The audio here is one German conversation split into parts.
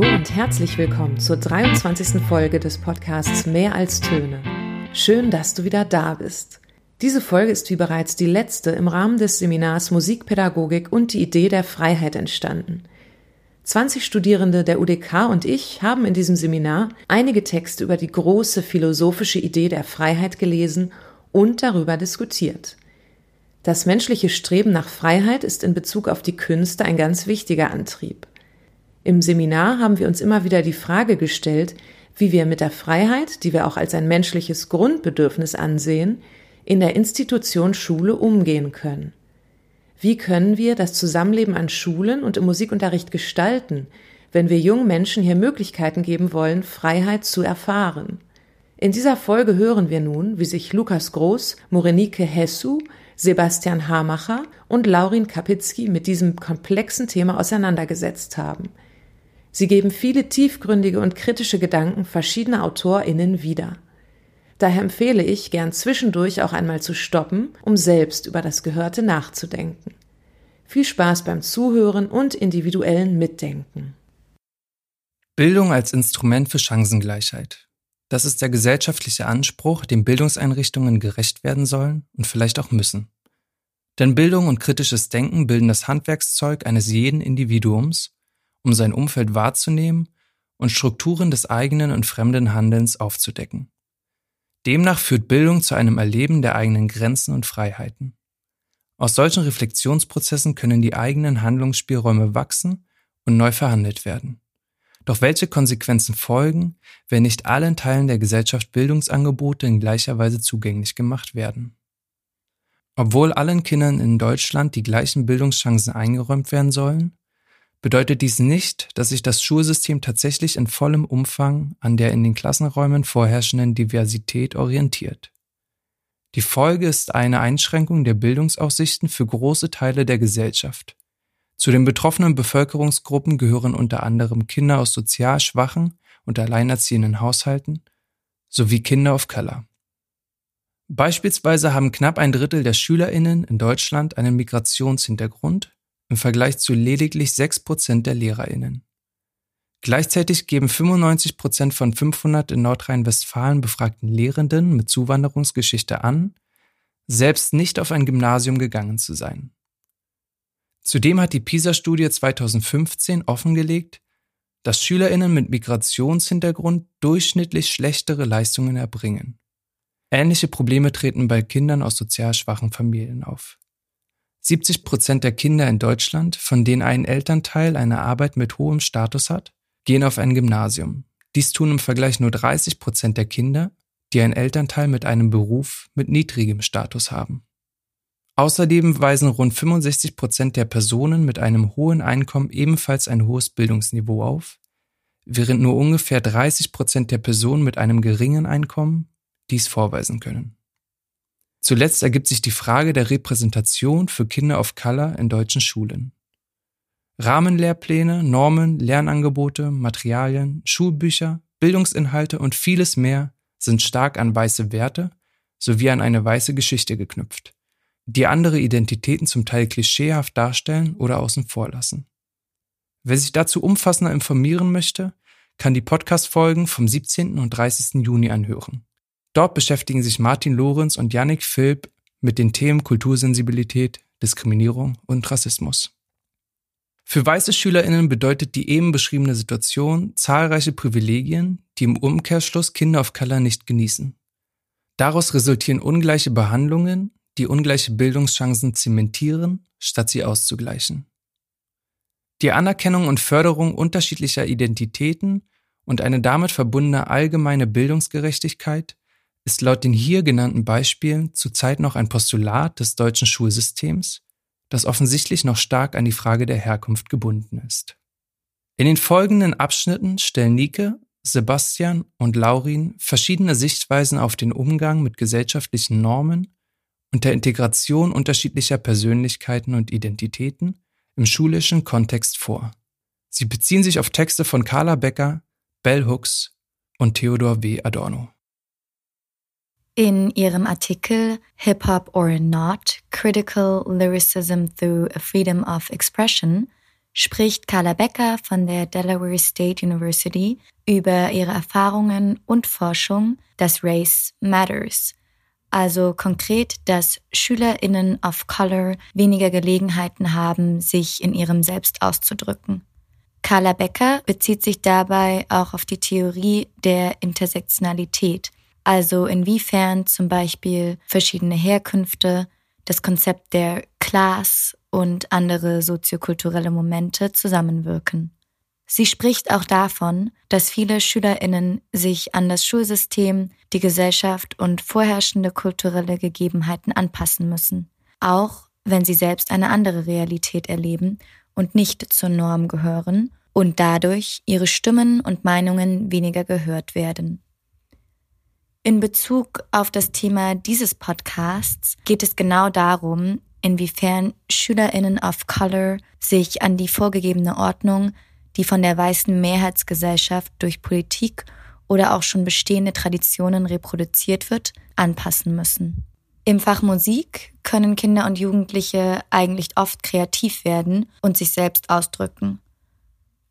Hallo und herzlich willkommen zur 23. Folge des Podcasts Mehr als Töne. Schön, dass du wieder da bist. Diese Folge ist wie bereits die letzte im Rahmen des Seminars Musikpädagogik und die Idee der Freiheit entstanden. 20 Studierende der UDK und ich haben in diesem Seminar einige Texte über die große philosophische Idee der Freiheit gelesen und darüber diskutiert. Das menschliche Streben nach Freiheit ist in Bezug auf die Künste ein ganz wichtiger Antrieb. Im Seminar haben wir uns immer wieder die Frage gestellt, wie wir mit der Freiheit, die wir auch als ein menschliches Grundbedürfnis ansehen, in der Institution Schule umgehen können. Wie können wir das Zusammenleben an Schulen und im Musikunterricht gestalten, wenn wir jungen Menschen hier Möglichkeiten geben wollen, Freiheit zu erfahren? In dieser Folge hören wir nun, wie sich Lukas Groß, Morenike Hessu, Sebastian Hamacher und Laurin Kapitzky mit diesem komplexen Thema auseinandergesetzt haben. Sie geben viele tiefgründige und kritische Gedanken verschiedener AutorInnen wieder. Daher empfehle ich, gern zwischendurch auch einmal zu stoppen, um selbst über das Gehörte nachzudenken. Viel Spaß beim Zuhören und individuellen Mitdenken. Bildung als Instrument für Chancengleichheit. Das ist der gesellschaftliche Anspruch, dem Bildungseinrichtungen gerecht werden sollen und vielleicht auch müssen. Denn Bildung und kritisches Denken bilden das Handwerkszeug eines jeden Individuums, um sein Umfeld wahrzunehmen und Strukturen des eigenen und fremden Handelns aufzudecken. Demnach führt Bildung zu einem Erleben der eigenen Grenzen und Freiheiten. Aus solchen Reflexionsprozessen können die eigenen Handlungsspielräume wachsen und neu verhandelt werden. Doch welche Konsequenzen folgen, wenn nicht allen Teilen der Gesellschaft Bildungsangebote in gleicher Weise zugänglich gemacht werden? Obwohl allen Kindern in Deutschland die gleichen Bildungschancen eingeräumt werden sollen, bedeutet dies nicht, dass sich das Schulsystem tatsächlich in vollem Umfang an der in den Klassenräumen vorherrschenden Diversität orientiert. Die Folge ist eine Einschränkung der Bildungsaussichten für große Teile der Gesellschaft. Zu den betroffenen Bevölkerungsgruppen gehören unter anderem Kinder aus sozial schwachen und alleinerziehenden Haushalten sowie Kinder of Color. Beispielsweise haben knapp ein Drittel der Schülerinnen in Deutschland einen Migrationshintergrund im Vergleich zu lediglich 6% der Lehrerinnen. Gleichzeitig geben 95% von 500 in Nordrhein-Westfalen befragten Lehrenden mit Zuwanderungsgeschichte an, selbst nicht auf ein Gymnasium gegangen zu sein. Zudem hat die PISA-Studie 2015 offengelegt, dass Schülerinnen mit Migrationshintergrund durchschnittlich schlechtere Leistungen erbringen. Ähnliche Probleme treten bei Kindern aus sozial schwachen Familien auf. 70 Prozent der Kinder in Deutschland, von denen ein Elternteil eine Arbeit mit hohem Status hat, gehen auf ein Gymnasium. Dies tun im Vergleich nur 30 Prozent der Kinder, die einen Elternteil mit einem Beruf mit niedrigem Status haben. Außerdem weisen rund 65 Prozent der Personen mit einem hohen Einkommen ebenfalls ein hohes Bildungsniveau auf, während nur ungefähr 30 Prozent der Personen mit einem geringen Einkommen dies vorweisen können. Zuletzt ergibt sich die Frage der Repräsentation für Kinder of Color in deutschen Schulen. Rahmenlehrpläne, Normen, Lernangebote, Materialien, Schulbücher, Bildungsinhalte und vieles mehr sind stark an weiße Werte sowie an eine weiße Geschichte geknüpft die andere Identitäten zum Teil klischeehaft darstellen oder außen vor lassen. Wer sich dazu umfassender informieren möchte, kann die Podcast-Folgen vom 17. und 30. Juni anhören. Dort beschäftigen sich Martin Lorenz und Yannick Philipp mit den Themen Kultursensibilität, Diskriminierung und Rassismus. Für weiße SchülerInnen bedeutet die eben beschriebene Situation zahlreiche Privilegien, die im Umkehrschluss Kinder of Color nicht genießen. Daraus resultieren ungleiche Behandlungen, die ungleiche Bildungschancen zementieren, statt sie auszugleichen. Die Anerkennung und Förderung unterschiedlicher Identitäten und eine damit verbundene allgemeine Bildungsgerechtigkeit ist laut den hier genannten Beispielen zurzeit noch ein Postulat des deutschen Schulsystems, das offensichtlich noch stark an die Frage der Herkunft gebunden ist. In den folgenden Abschnitten stellen Nike, Sebastian und Laurin verschiedene Sichtweisen auf den Umgang mit gesellschaftlichen Normen und der Integration unterschiedlicher Persönlichkeiten und Identitäten im schulischen Kontext vor. Sie beziehen sich auf Texte von Carla Becker, Bell Hooks und Theodor W. Adorno. In ihrem Artikel Hip Hop or Not, Critical Lyricism Through a Freedom of Expression spricht Carla Becker von der Delaware State University über ihre Erfahrungen und Forschung, dass Race Matters, also konkret, dass Schülerinnen of Color weniger Gelegenheiten haben, sich in ihrem Selbst auszudrücken. Carla Becker bezieht sich dabei auch auf die Theorie der Intersektionalität, also inwiefern zum Beispiel verschiedene Herkünfte, das Konzept der Class und andere soziokulturelle Momente zusammenwirken. Sie spricht auch davon, dass viele Schülerinnen sich an das Schulsystem, die Gesellschaft und vorherrschende kulturelle Gegebenheiten anpassen müssen, auch wenn sie selbst eine andere Realität erleben und nicht zur Norm gehören und dadurch ihre Stimmen und Meinungen weniger gehört werden. In Bezug auf das Thema dieses Podcasts geht es genau darum, inwiefern Schülerinnen of Color sich an die vorgegebene Ordnung die von der weißen Mehrheitsgesellschaft durch Politik oder auch schon bestehende Traditionen reproduziert wird, anpassen müssen. Im Fach Musik können Kinder und Jugendliche eigentlich oft kreativ werden und sich selbst ausdrücken.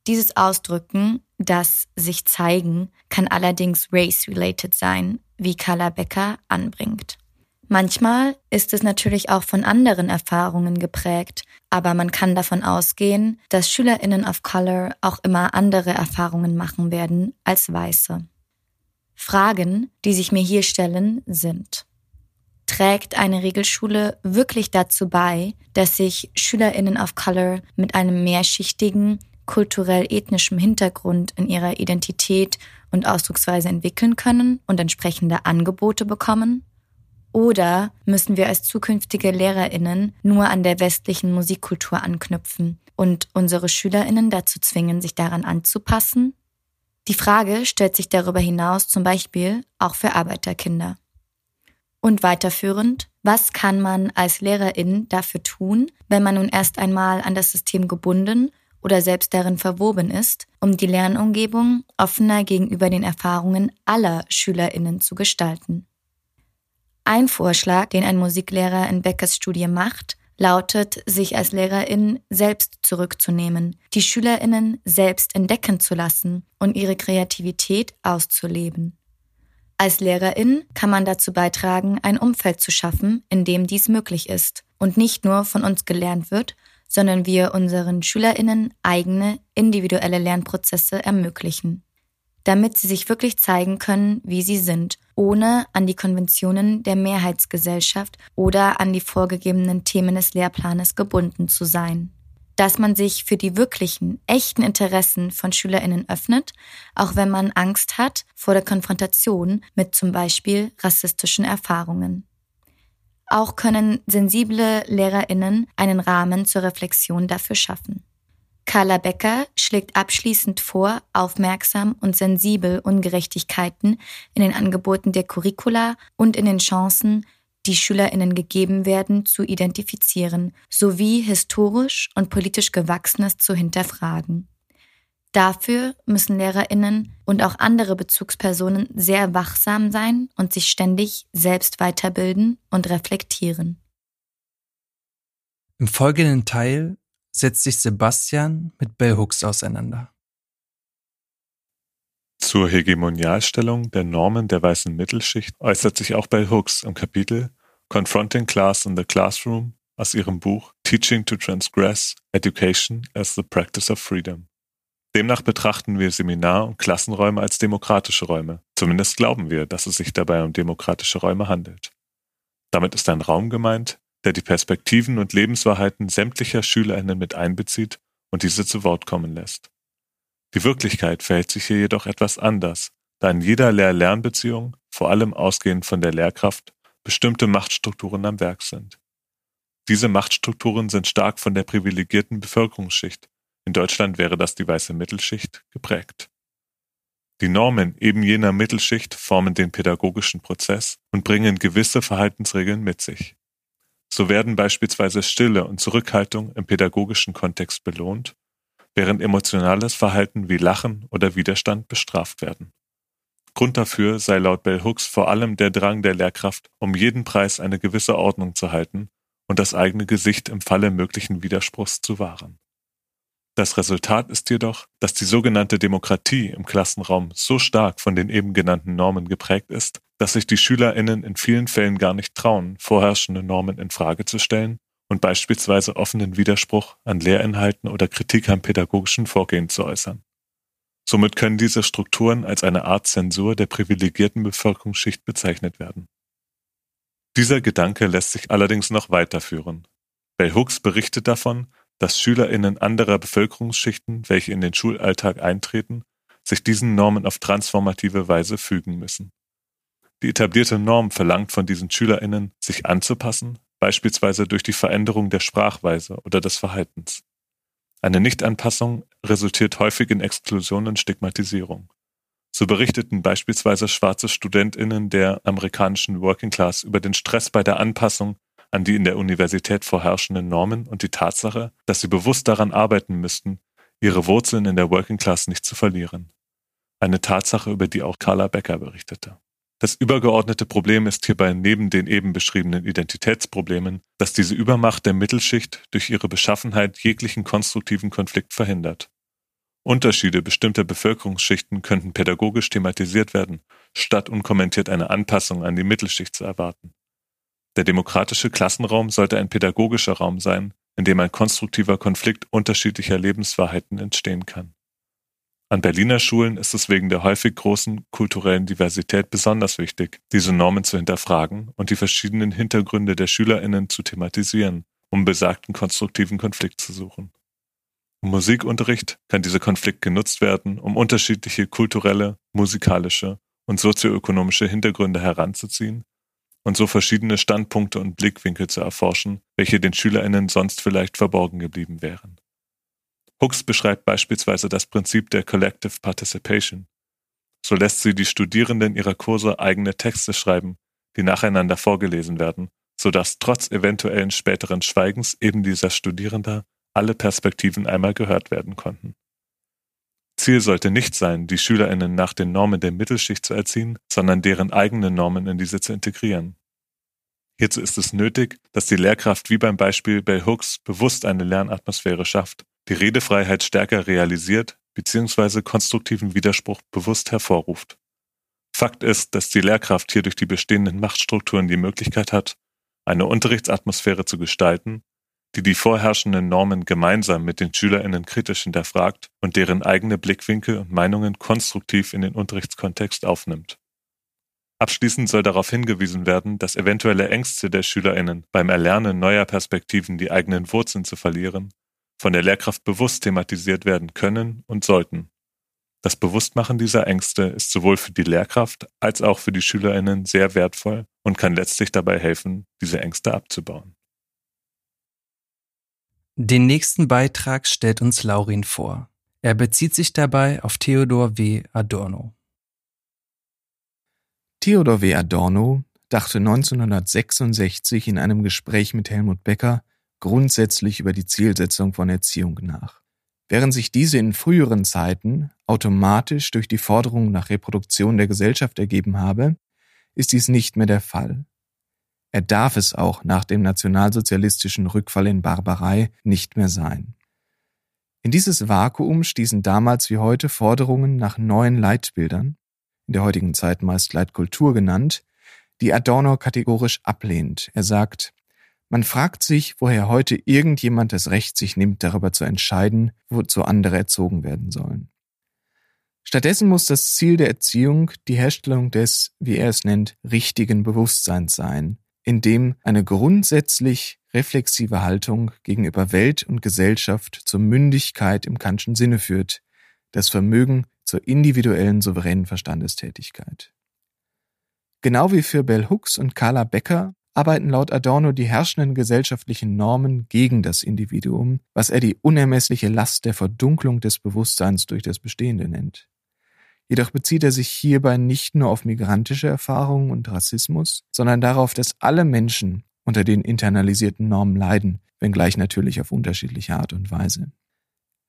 Dieses Ausdrücken, das sich zeigen, kann allerdings race-related sein, wie Carla Becker anbringt. Manchmal ist es natürlich auch von anderen Erfahrungen geprägt, aber man kann davon ausgehen, dass Schülerinnen of Color auch immer andere Erfahrungen machen werden als Weiße. Fragen, die sich mir hier stellen, sind Trägt eine Regelschule wirklich dazu bei, dass sich Schülerinnen of Color mit einem mehrschichtigen, kulturell-ethnischen Hintergrund in ihrer Identität und Ausdrucksweise entwickeln können und entsprechende Angebote bekommen? Oder müssen wir als zukünftige Lehrerinnen nur an der westlichen Musikkultur anknüpfen und unsere Schülerinnen dazu zwingen, sich daran anzupassen? Die Frage stellt sich darüber hinaus zum Beispiel auch für Arbeiterkinder. Und weiterführend, was kann man als Lehrerin dafür tun, wenn man nun erst einmal an das System gebunden oder selbst darin verwoben ist, um die Lernumgebung offener gegenüber den Erfahrungen aller Schülerinnen zu gestalten? Ein Vorschlag, den ein Musiklehrer in Beckers Studie macht, lautet, sich als Lehrerin selbst zurückzunehmen, die Schülerinnen selbst entdecken zu lassen und ihre Kreativität auszuleben. Als Lehrerin kann man dazu beitragen, ein Umfeld zu schaffen, in dem dies möglich ist und nicht nur von uns gelernt wird, sondern wir unseren Schülerinnen eigene individuelle Lernprozesse ermöglichen damit sie sich wirklich zeigen können, wie sie sind, ohne an die Konventionen der Mehrheitsgesellschaft oder an die vorgegebenen Themen des Lehrplanes gebunden zu sein. Dass man sich für die wirklichen, echten Interessen von Schülerinnen öffnet, auch wenn man Angst hat vor der Konfrontation mit zum Beispiel rassistischen Erfahrungen. Auch können sensible Lehrerinnen einen Rahmen zur Reflexion dafür schaffen. Carla Becker schlägt abschließend vor, aufmerksam und sensibel Ungerechtigkeiten in den Angeboten der Curricula und in den Chancen, die Schülerinnen gegeben werden, zu identifizieren, sowie historisch und politisch Gewachsenes zu hinterfragen. Dafür müssen Lehrerinnen und auch andere Bezugspersonen sehr wachsam sein und sich ständig selbst weiterbilden und reflektieren. Im folgenden Teil setzt sich Sebastian mit Bell Hooks auseinander. Zur Hegemonialstellung der Normen der weißen Mittelschicht äußert sich auch Bell Hooks im Kapitel Confronting Class in the Classroom aus ihrem Buch Teaching to Transgress Education as the Practice of Freedom. Demnach betrachten wir Seminar- und Klassenräume als demokratische Räume. Zumindest glauben wir, dass es sich dabei um demokratische Räume handelt. Damit ist ein Raum gemeint, der die Perspektiven und Lebenswahrheiten sämtlicher SchülerInnen mit einbezieht und diese zu Wort kommen lässt. Die Wirklichkeit verhält sich hier jedoch etwas anders, da in jeder Lehr-Lernbeziehung, vor allem ausgehend von der Lehrkraft, bestimmte Machtstrukturen am Werk sind. Diese Machtstrukturen sind stark von der privilegierten Bevölkerungsschicht, in Deutschland wäre das die weiße Mittelschicht, geprägt. Die Normen eben jener Mittelschicht formen den pädagogischen Prozess und bringen gewisse Verhaltensregeln mit sich. So werden beispielsweise Stille und Zurückhaltung im pädagogischen Kontext belohnt, während emotionales Verhalten wie Lachen oder Widerstand bestraft werden. Grund dafür sei laut Bell Hooks vor allem der Drang der Lehrkraft, um jeden Preis eine gewisse Ordnung zu halten und das eigene Gesicht im Falle möglichen Widerspruchs zu wahren. Das Resultat ist jedoch, dass die sogenannte Demokratie im Klassenraum so stark von den eben genannten Normen geprägt ist, dass sich die SchülerInnen in vielen Fällen gar nicht trauen, vorherrschende Normen in Frage zu stellen und beispielsweise offenen Widerspruch an Lehrinhalten oder Kritik am pädagogischen Vorgehen zu äußern. Somit können diese Strukturen als eine Art Zensur der privilegierten Bevölkerungsschicht bezeichnet werden. Dieser Gedanke lässt sich allerdings noch weiterführen. Bell Hooks berichtet davon, dass SchülerInnen anderer Bevölkerungsschichten, welche in den Schulalltag eintreten, sich diesen Normen auf transformative Weise fügen müssen. Die etablierte Norm verlangt von diesen SchülerInnen, sich anzupassen, beispielsweise durch die Veränderung der Sprachweise oder des Verhaltens. Eine Nichtanpassung resultiert häufig in Exklusion und Stigmatisierung. So berichteten beispielsweise schwarze StudentInnen der amerikanischen Working Class über den Stress bei der Anpassung an die in der Universität vorherrschenden Normen und die Tatsache, dass sie bewusst daran arbeiten müssten, ihre Wurzeln in der Working Class nicht zu verlieren. Eine Tatsache, über die auch Carla Becker berichtete. Das übergeordnete Problem ist hierbei neben den eben beschriebenen Identitätsproblemen, dass diese Übermacht der Mittelschicht durch ihre Beschaffenheit jeglichen konstruktiven Konflikt verhindert. Unterschiede bestimmter Bevölkerungsschichten könnten pädagogisch thematisiert werden, statt unkommentiert eine Anpassung an die Mittelschicht zu erwarten. Der demokratische Klassenraum sollte ein pädagogischer Raum sein, in dem ein konstruktiver Konflikt unterschiedlicher Lebenswahrheiten entstehen kann. An Berliner Schulen ist es wegen der häufig großen kulturellen Diversität besonders wichtig, diese Normen zu hinterfragen und die verschiedenen Hintergründe der Schülerinnen zu thematisieren, um besagten konstruktiven Konflikt zu suchen. Im Musikunterricht kann dieser Konflikt genutzt werden, um unterschiedliche kulturelle, musikalische und sozioökonomische Hintergründe heranzuziehen und so verschiedene Standpunkte und Blickwinkel zu erforschen, welche den SchülerInnen sonst vielleicht verborgen geblieben wären. Hooks beschreibt beispielsweise das Prinzip der Collective Participation. So lässt sie die Studierenden ihrer Kurse eigene Texte schreiben, die nacheinander vorgelesen werden, sodass trotz eventuellen späteren Schweigens eben dieser Studierender alle Perspektiven einmal gehört werden konnten. Ziel sollte nicht sein, die SchülerInnen nach den Normen der Mittelschicht zu erziehen, sondern deren eigene Normen in diese zu integrieren. Hierzu ist es nötig, dass die Lehrkraft wie beim Beispiel Bell Hooks bewusst eine Lernatmosphäre schafft, die Redefreiheit stärker realisiert bzw. konstruktiven Widerspruch bewusst hervorruft. Fakt ist, dass die Lehrkraft hier durch die bestehenden Machtstrukturen die Möglichkeit hat, eine Unterrichtsatmosphäre zu gestalten, die die vorherrschenden Normen gemeinsam mit den SchülerInnen kritisch hinterfragt und deren eigene Blickwinkel und Meinungen konstruktiv in den Unterrichtskontext aufnimmt. Abschließend soll darauf hingewiesen werden, dass eventuelle Ängste der SchülerInnen beim Erlernen neuer Perspektiven die eigenen Wurzeln zu verlieren, von der Lehrkraft bewusst thematisiert werden können und sollten. Das Bewusstmachen dieser Ängste ist sowohl für die Lehrkraft als auch für die SchülerInnen sehr wertvoll und kann letztlich dabei helfen, diese Ängste abzubauen. Den nächsten Beitrag stellt uns Laurin vor. Er bezieht sich dabei auf Theodor W. Adorno. Theodor W. Adorno dachte 1966 in einem Gespräch mit Helmut Becker grundsätzlich über die Zielsetzung von Erziehung nach. Während sich diese in früheren Zeiten automatisch durch die Forderung nach Reproduktion der Gesellschaft ergeben habe, ist dies nicht mehr der Fall. Er darf es auch nach dem nationalsozialistischen Rückfall in Barbarei nicht mehr sein. In dieses Vakuum stießen damals wie heute Forderungen nach neuen Leitbildern, in der heutigen Zeit meist Leitkultur genannt, die Adorno kategorisch ablehnt. Er sagt, man fragt sich, woher heute irgendjemand das Recht sich nimmt, darüber zu entscheiden, wozu andere erzogen werden sollen. Stattdessen muss das Ziel der Erziehung die Herstellung des, wie er es nennt, richtigen Bewusstseins sein, in dem eine grundsätzlich reflexive Haltung gegenüber Welt und Gesellschaft zur Mündigkeit im Kantschen Sinne führt, das Vermögen zur individuellen souveränen Verstandestätigkeit. Genau wie für Bell Hooks und Carla Becker arbeiten laut Adorno die herrschenden gesellschaftlichen Normen gegen das Individuum, was er die unermessliche Last der Verdunklung des Bewusstseins durch das Bestehende nennt. Jedoch bezieht er sich hierbei nicht nur auf migrantische Erfahrungen und Rassismus, sondern darauf, dass alle Menschen unter den internalisierten Normen leiden, wenngleich natürlich auf unterschiedliche Art und Weise.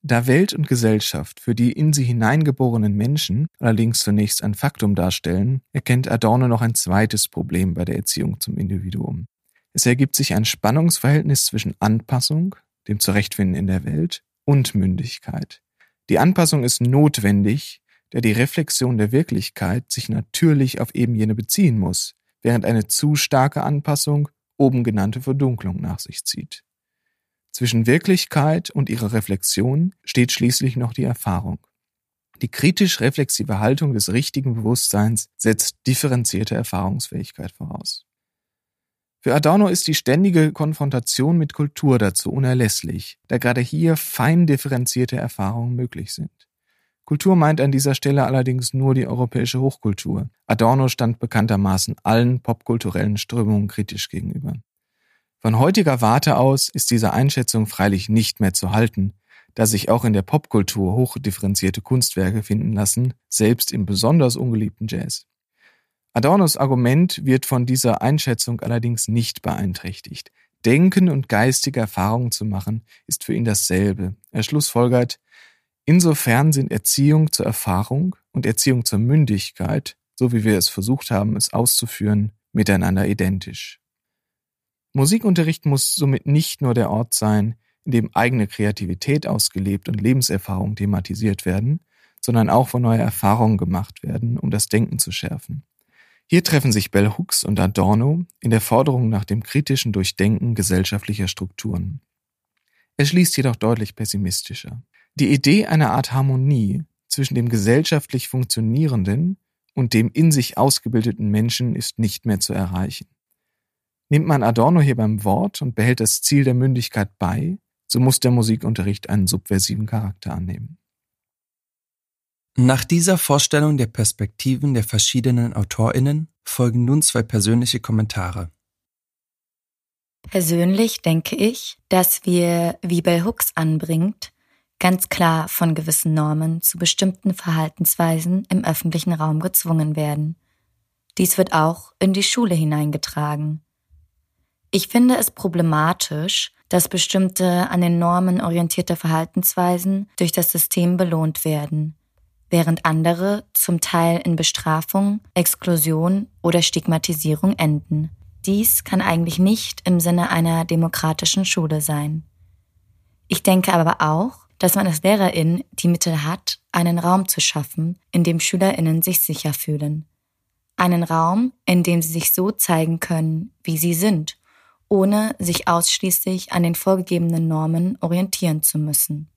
Da Welt und Gesellschaft für die in sie hineingeborenen Menschen allerdings zunächst ein Faktum darstellen, erkennt Adorno noch ein zweites Problem bei der Erziehung zum Individuum. Es ergibt sich ein Spannungsverhältnis zwischen Anpassung, dem Zurechtfinden in der Welt, und Mündigkeit. Die Anpassung ist notwendig, da die Reflexion der Wirklichkeit sich natürlich auf eben jene beziehen muss, während eine zu starke Anpassung oben genannte Verdunklung nach sich zieht. Zwischen Wirklichkeit und ihrer Reflexion steht schließlich noch die Erfahrung. Die kritisch-reflexive Haltung des richtigen Bewusstseins setzt differenzierte Erfahrungsfähigkeit voraus. Für Adorno ist die ständige Konfrontation mit Kultur dazu unerlässlich, da gerade hier fein differenzierte Erfahrungen möglich sind. Kultur meint an dieser Stelle allerdings nur die europäische Hochkultur. Adorno stand bekanntermaßen allen popkulturellen Strömungen kritisch gegenüber. Von heutiger Warte aus ist diese Einschätzung freilich nicht mehr zu halten, da sich auch in der Popkultur hochdifferenzierte Kunstwerke finden lassen, selbst im besonders ungeliebten Jazz. Adornos Argument wird von dieser Einschätzung allerdings nicht beeinträchtigt. Denken und geistige Erfahrungen zu machen, ist für ihn dasselbe. Er schlussfolgert, insofern sind Erziehung zur Erfahrung und Erziehung zur Mündigkeit, so wie wir es versucht haben, es auszuführen, miteinander identisch. Musikunterricht muss somit nicht nur der Ort sein, in dem eigene Kreativität ausgelebt und Lebenserfahrung thematisiert werden, sondern auch von neuer Erfahrungen gemacht werden, um das Denken zu schärfen. Hier treffen sich Bell Hooks und Adorno in der Forderung nach dem kritischen Durchdenken gesellschaftlicher Strukturen. Er schließt jedoch deutlich pessimistischer. Die Idee einer Art Harmonie zwischen dem gesellschaftlich funktionierenden und dem in sich ausgebildeten Menschen ist nicht mehr zu erreichen. Nimmt man Adorno hier beim Wort und behält das Ziel der Mündigkeit bei, so muss der Musikunterricht einen subversiven Charakter annehmen. Nach dieser Vorstellung der Perspektiven der verschiedenen Autorinnen folgen nun zwei persönliche Kommentare. Persönlich denke ich, dass wir, wie Bell Hooks anbringt, ganz klar von gewissen Normen zu bestimmten Verhaltensweisen im öffentlichen Raum gezwungen werden. Dies wird auch in die Schule hineingetragen. Ich finde es problematisch, dass bestimmte an den Normen orientierte Verhaltensweisen durch das System belohnt werden, während andere zum Teil in Bestrafung, Exklusion oder Stigmatisierung enden. Dies kann eigentlich nicht im Sinne einer demokratischen Schule sein. Ich denke aber auch, dass man als Lehrerin die Mittel hat, einen Raum zu schaffen, in dem Schülerinnen sich sicher fühlen. Einen Raum, in dem sie sich so zeigen können, wie sie sind ohne sich ausschließlich an den vorgegebenen Normen orientieren zu müssen.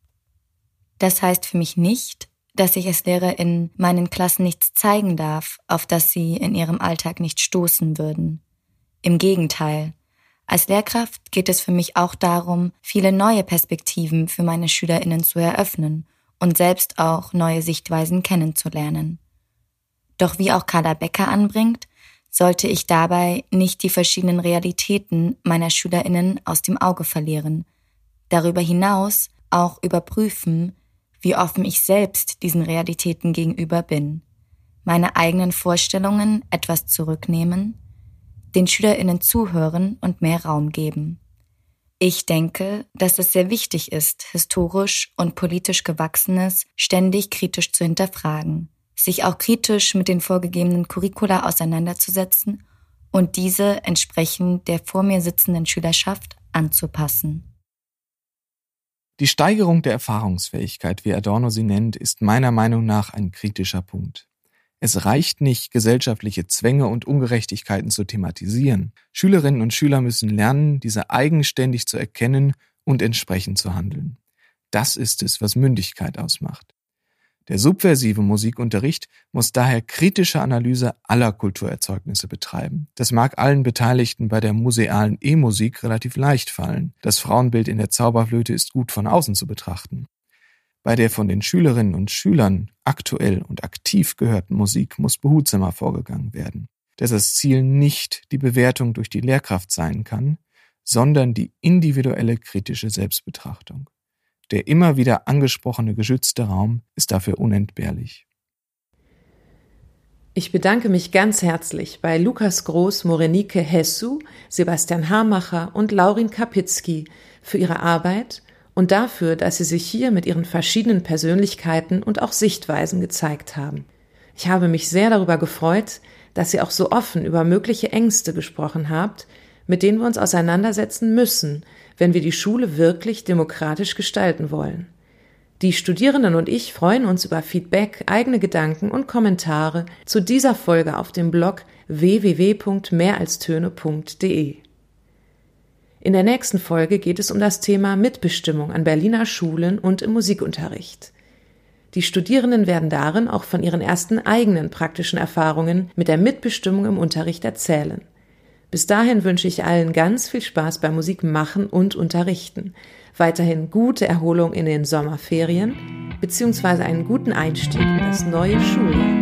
Das heißt für mich nicht, dass ich als Lehrer in meinen Klassen nichts zeigen darf, auf das sie in ihrem Alltag nicht stoßen würden. Im Gegenteil. Als Lehrkraft geht es für mich auch darum, viele neue Perspektiven für meine Schülerinnen zu eröffnen und selbst auch neue Sichtweisen kennenzulernen. Doch wie auch Carla Becker anbringt, sollte ich dabei nicht die verschiedenen Realitäten meiner Schülerinnen aus dem Auge verlieren. Darüber hinaus auch überprüfen, wie offen ich selbst diesen Realitäten gegenüber bin, meine eigenen Vorstellungen etwas zurücknehmen, den Schülerinnen zuhören und mehr Raum geben. Ich denke, dass es sehr wichtig ist, historisch und politisch Gewachsenes ständig kritisch zu hinterfragen sich auch kritisch mit den vorgegebenen Curricula auseinanderzusetzen und diese entsprechend der vor mir sitzenden Schülerschaft anzupassen. Die Steigerung der Erfahrungsfähigkeit, wie Adorno sie nennt, ist meiner Meinung nach ein kritischer Punkt. Es reicht nicht, gesellschaftliche Zwänge und Ungerechtigkeiten zu thematisieren. Schülerinnen und Schüler müssen lernen, diese eigenständig zu erkennen und entsprechend zu handeln. Das ist es, was Mündigkeit ausmacht. Der subversive Musikunterricht muss daher kritische Analyse aller Kulturerzeugnisse betreiben. Das mag allen Beteiligten bei der musealen E-Musik relativ leicht fallen. Das Frauenbild in der Zauberflöte ist gut von außen zu betrachten. Bei der von den Schülerinnen und Schülern aktuell und aktiv gehörten Musik muss behutsamer vorgegangen werden, dass das Ziel nicht die Bewertung durch die Lehrkraft sein kann, sondern die individuelle kritische Selbstbetrachtung. Der immer wieder angesprochene geschützte Raum ist dafür unentbehrlich. Ich bedanke mich ganz herzlich bei Lukas Groß, Morenike Hessu, Sebastian Hamacher und Laurin Kapitzky für ihre Arbeit und dafür, dass sie sich hier mit ihren verschiedenen Persönlichkeiten und auch Sichtweisen gezeigt haben. Ich habe mich sehr darüber gefreut, dass ihr auch so offen über mögliche Ängste gesprochen habt, mit denen wir uns auseinandersetzen müssen, wenn wir die Schule wirklich demokratisch gestalten wollen. Die Studierenden und ich freuen uns über Feedback, eigene Gedanken und Kommentare zu dieser Folge auf dem Blog www.mehralstöne.de. In der nächsten Folge geht es um das Thema Mitbestimmung an Berliner Schulen und im Musikunterricht. Die Studierenden werden darin auch von ihren ersten eigenen praktischen Erfahrungen mit der Mitbestimmung im Unterricht erzählen. Bis dahin wünsche ich allen ganz viel Spaß beim Musik machen und unterrichten weiterhin gute Erholung in den Sommerferien beziehungsweise einen guten Einstieg in das neue Schuljahr.